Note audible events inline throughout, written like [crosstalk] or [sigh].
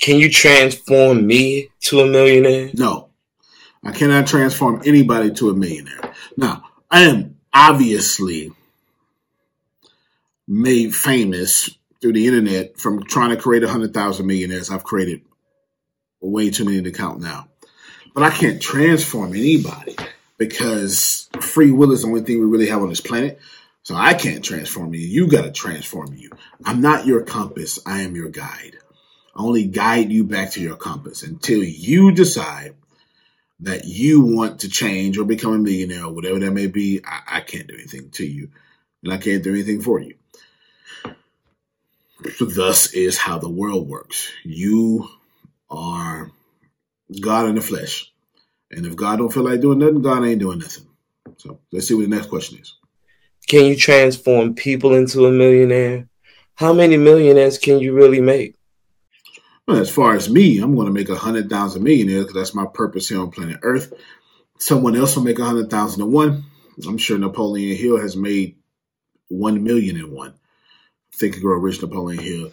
Can you transform me to a millionaire? No, I cannot transform anybody to a millionaire. Now, I am obviously made famous through the internet from trying to create 100,000 millionaires. I've created way too many to count now. But I can't transform anybody because free will is the only thing we really have on this planet. So I can't transform you. You got to transform you. I'm not your compass. I am your guide. Only guide you back to your compass until you decide that you want to change or become a millionaire or whatever that may be. I, I can't do anything to you and I can't do anything for you. So thus is how the world works. You are God in the flesh. And if God don't feel like doing nothing, God ain't doing nothing. So let's see what the next question is. Can you transform people into a millionaire? How many millionaires can you really make? Well, as far as me, I'm going to make a hundred thousand millionaires because that's my purpose here on planet Earth. Someone else will make a hundred thousand and one. I'm sure Napoleon Hill has made one million and one. Think and Grow Rich Napoleon Hill.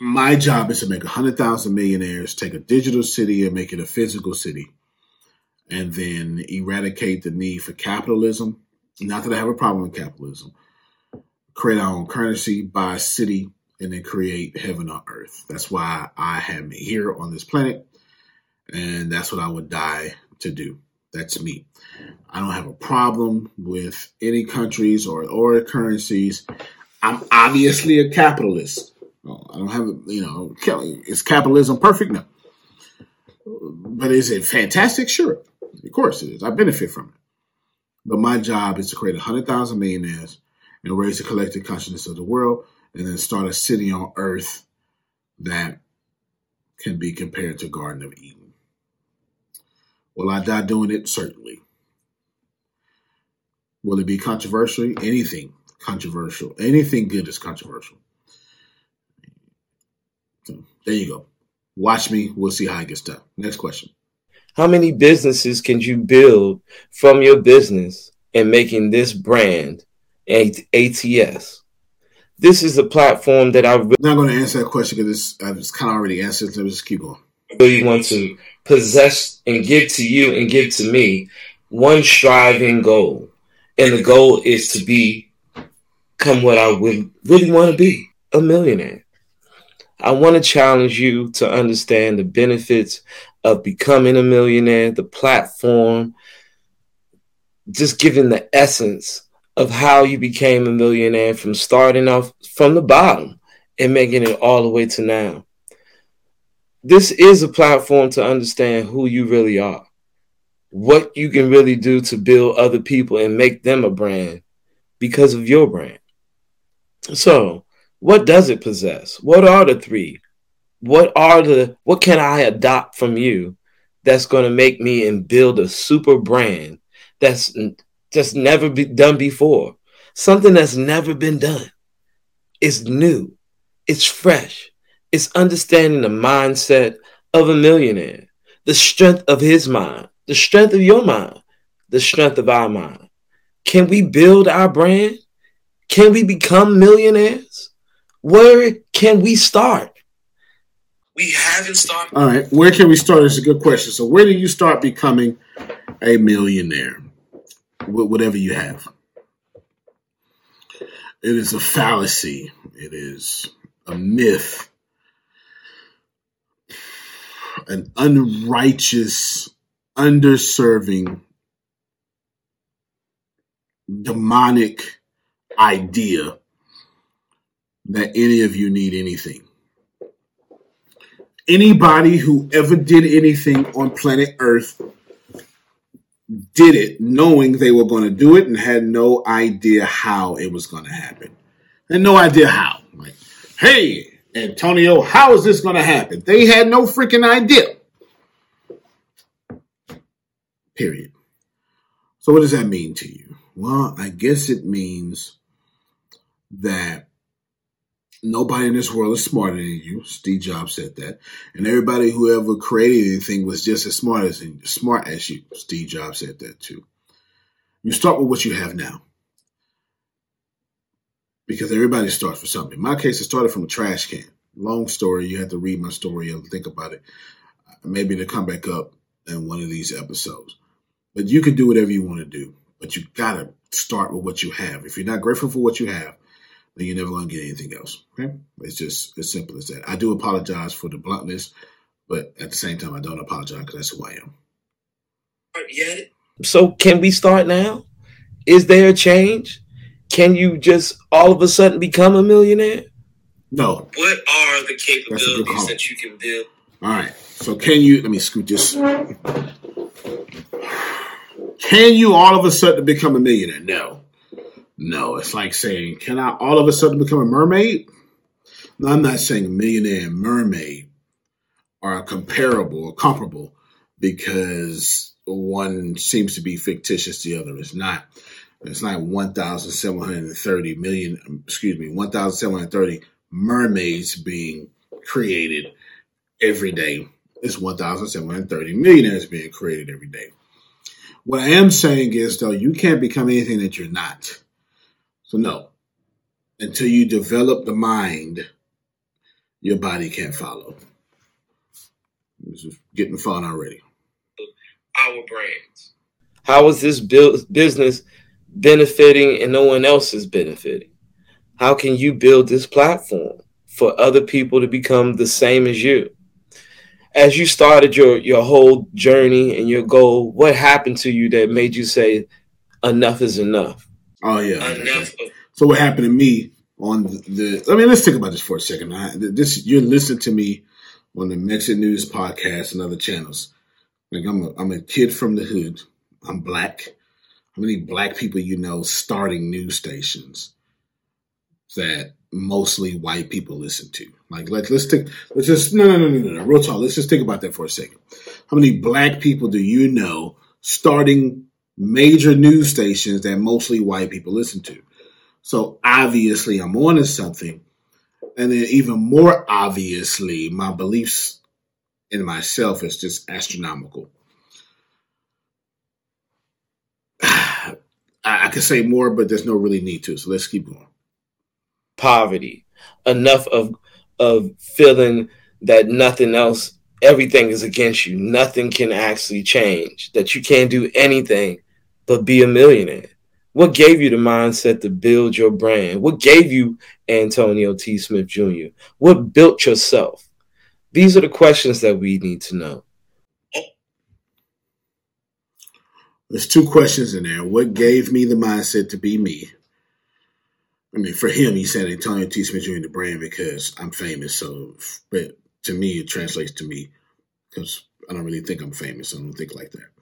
My job is to make a hundred thousand millionaires, take a digital city and make it a physical city, and then eradicate the need for capitalism. Not that I have a problem with capitalism. Create our own currency, buy a city, and then create heaven on earth. That's why I am here on this planet, and that's what I would die to do. That's me. I don't have a problem with any countries or or currencies. I'm obviously a capitalist. Oh, I don't have, you know, is capitalism perfect? No. But is it fantastic? Sure. Of course it is. I benefit from it. But my job is to create 100,000 millionaires and raise the collective consciousness of the world and then start a city on earth that can be compared to Garden of Eden. Will I die doing it? Certainly. Will it be controversial? Anything controversial. Anything good is controversial. So there you go. Watch me. We'll see how it gets done. Next question. How many businesses can you build from your business and making this brand ATS? This is a platform that I really not going to answer that question because it's kind of already answered. So let's keep going. Really want to possess and give to you and give to me one striving goal, and the goal is to be come what I would really want to be a millionaire. I want to challenge you to understand the benefits of becoming a millionaire, the platform, just giving the essence of how you became a millionaire from starting off from the bottom and making it all the way to now. This is a platform to understand who you really are, what you can really do to build other people and make them a brand because of your brand. So, what does it possess? What are the three? What are the what can I adopt from you that's going to make me and build a super brand that's just never been done before? Something that's never been done. It's new. It's fresh. It's understanding the mindset of a millionaire, the strength of his mind, the strength of your mind, the strength of our mind. Can we build our brand? Can we become millionaires? Where can we start? We haven't started. All right, where can we start? Is a good question. So, where do you start becoming a millionaire with whatever you have? It is a fallacy. It is a myth, an unrighteous, underserving, demonic idea that any of you need anything. Anybody who ever did anything on planet Earth did it knowing they were going to do it and had no idea how it was going to happen. And no idea how. Like, hey, Antonio, how is this going to happen? They had no freaking idea. Period. So, what does that mean to you? Well, I guess it means that nobody in this world is smarter than you. Steve Jobs said that, and everybody who ever created anything was just as smart as smart as you. Steve Jobs said that too. You start with what you have now, because everybody starts from something. In my case, it started from a trash can. long story. You have to read my story and think about it. Maybe to come back up in one of these episodes. But you can do whatever you want to do. But you gotta start with what you have. If you're not grateful for what you have, then you're never gonna get anything else. Okay? It's just as simple as that. I do apologize for the bluntness, but at the same time, I don't apologize because that's who I am. Yet. So can we start now? Is there a change? Can you just all of a sudden become a millionaire? No. What are the capabilities that you can build? All right. So can you let me scoot this. Can you all of a sudden become a millionaire? No. No. It's like saying, can I all of a sudden become a mermaid? No, I'm not saying millionaire and mermaid are comparable or comparable because one seems to be fictitious, the other is not. It's not 1,730 million, excuse me, 1,730 mermaids being created every day. It's 1,730 millionaires being created every day. What I am saying is, though, you can't become anything that you're not. So, no. Until you develop the mind, your body can't follow. This is getting fun already. Our brands. How is this business benefiting and no one else is benefiting? How can you build this platform for other people to become the same as you? As you started your your whole journey and your goal, what happened to you that made you say enough is enough? Oh yeah. Enough. So what happened to me on the, the I mean, let's think about this for a second. I, this you're listening to me on the Mexican News podcast and other channels. Like I'm a, I'm a kid from the hood. I'm black. How many black people you know starting news stations that mostly white people listen to? Like let, let's take let's just no no no no no real talk. Let's just think about that for a second. How many black people do you know starting major news stations that mostly white people listen to? So obviously I'm on to something. And then even more obviously, my beliefs in myself is just astronomical. [sighs] I, I could say more, but there's no really need to. So let's keep going. Poverty, enough of of feeling that nothing else, everything is against you. Nothing can actually change. That you can't do anything but be a millionaire. What gave you the mindset to build your brand? What gave you Antonio T. Smith Jr.? What built yourself? These are the questions that we need to know. There's two questions in there. What gave me the mindset to be me? I mean, for him, he said Antonio T. Smith Jr. the brand because I'm famous. So, but to me, it translates to me because I don't really think I'm famous. I don't think like that.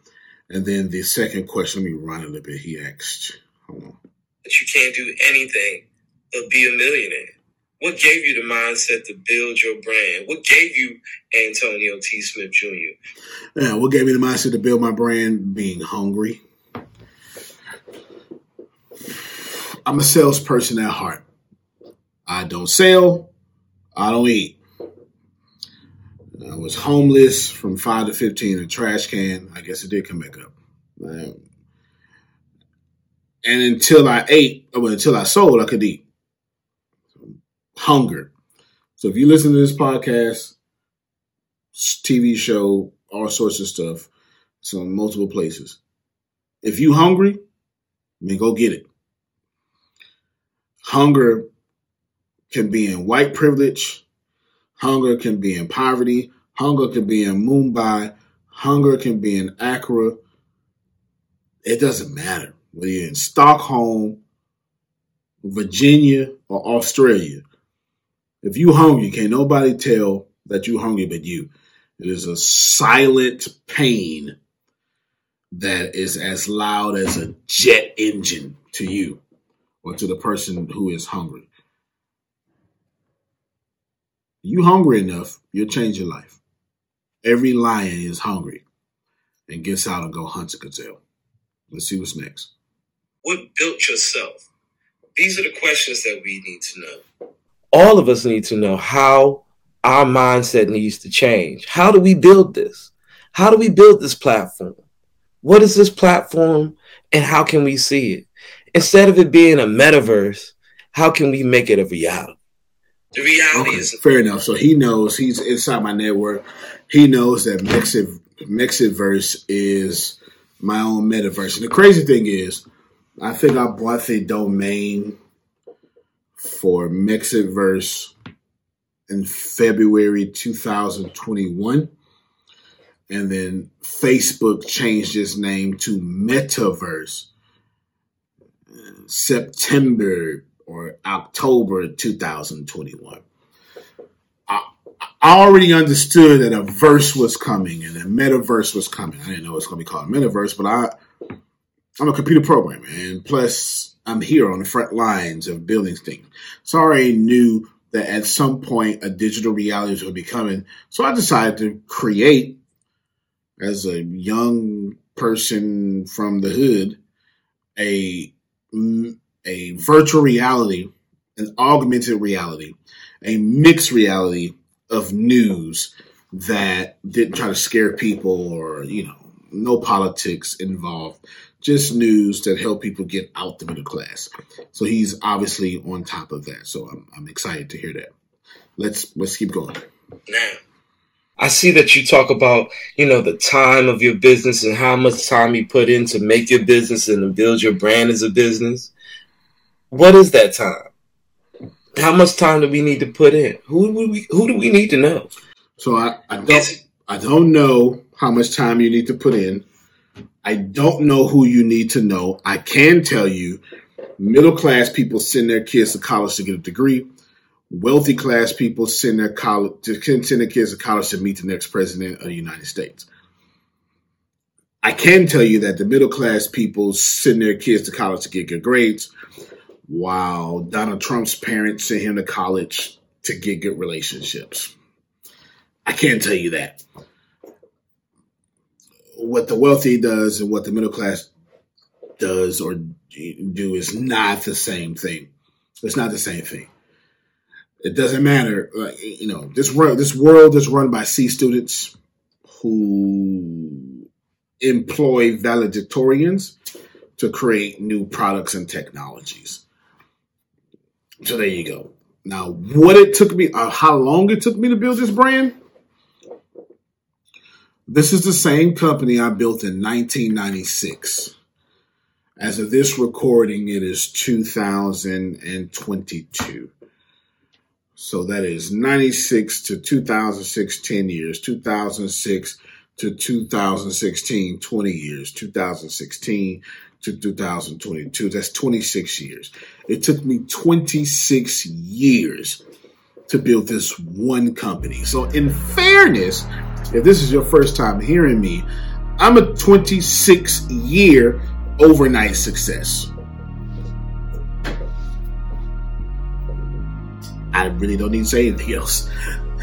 And then the second question, let me run a little bit. He asked, hold on. That you can't do anything but be a millionaire. What gave you the mindset to build your brand? What gave you Antonio T. Smith Jr.? Yeah, what gave me the mindset to build my brand? Being hungry. I'm a salesperson at heart. I don't sell, I don't eat. I was homeless from five to fifteen in a trash can. I guess it did come back up. Um, and until I ate, well, until I sold, I could eat. Hunger. So if you listen to this podcast, TV show, all sorts of stuff, on multiple places. If you hungry, then go get it. Hunger can be in white privilege. Hunger can be in poverty. Hunger can be in Mumbai. Hunger can be in Accra. It doesn't matter whether you're in Stockholm, Virginia, or Australia. If you hungry, can't nobody tell that you hungry but you. It is a silent pain that is as loud as a jet engine to you or to the person who is hungry. You hungry enough, you'll change your life. Every lion is hungry and gets out and go hunt a gazelle. Let's see what's next. What built yourself? These are the questions that we need to know. All of us need to know how our mindset needs to change. How do we build this? How do we build this platform? What is this platform and how can we see it? Instead of it being a metaverse, how can we make it a reality? The reality okay, is fair enough. So he knows he's inside my network. He knows that Mexit Mexiverse is my own metaverse. And the crazy thing is, I think I bought the domain for Mexiverse in February 2021. And then Facebook changed its name to Metaverse September or October 2021. I, already understood that a verse was coming and a metaverse was coming. I didn't know it was going to be called a metaverse, but I, I'm a computer programmer, and plus I'm here on the front lines of building things. So I already knew that at some point a digital reality to be coming. So I decided to create, as a young person from the hood, a a virtual reality, an augmented reality, a mixed reality of news that didn't try to scare people or, you know, no politics involved, just news that helped people get out the middle class. So he's obviously on top of that. So I'm, I'm excited to hear that. Let's let's keep going. Now, I see that you talk about, you know, the time of your business and how much time you put in to make your business and to build your brand as a business. What is that time? How much time do we need to put in? Who do we who do we need to know? So I, I don't I don't know how much time you need to put in. I don't know who you need to know. I can tell you middle class people send their kids to college to get a degree wealthy class people send their college to send their kids to college to meet the next president of the United States. I can tell you that the middle class people send their kids to college to get good grades, while Donald Trump's parents sent him to college to get good relationships. I can't tell you that. What the wealthy does and what the middle class does or do is not the same thing. It's not the same thing. It doesn't matter. You know, this world, this world is run by C students who employ valedictorians to create new products and technologies. So there you go. Now, what it took me, uh, how long it took me to build this brand? This is the same company I built in 1996. As of this recording, it is 2022. So that is 96 to 2006, 10 years. 2006 to 2016, 20 years. 2016 to 2022, that's 26 years. It took me 26 years to build this one company. So, in fairness, if this is your first time hearing me, I'm a 26 year overnight success. I really don't need to say anything else.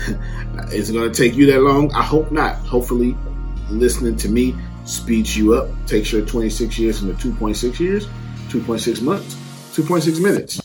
[laughs] Is it going to take you that long? I hope not. Hopefully, listening to me speeds you up, takes your 26 years into 2.6 years, 2.6 months, 2.6 minutes.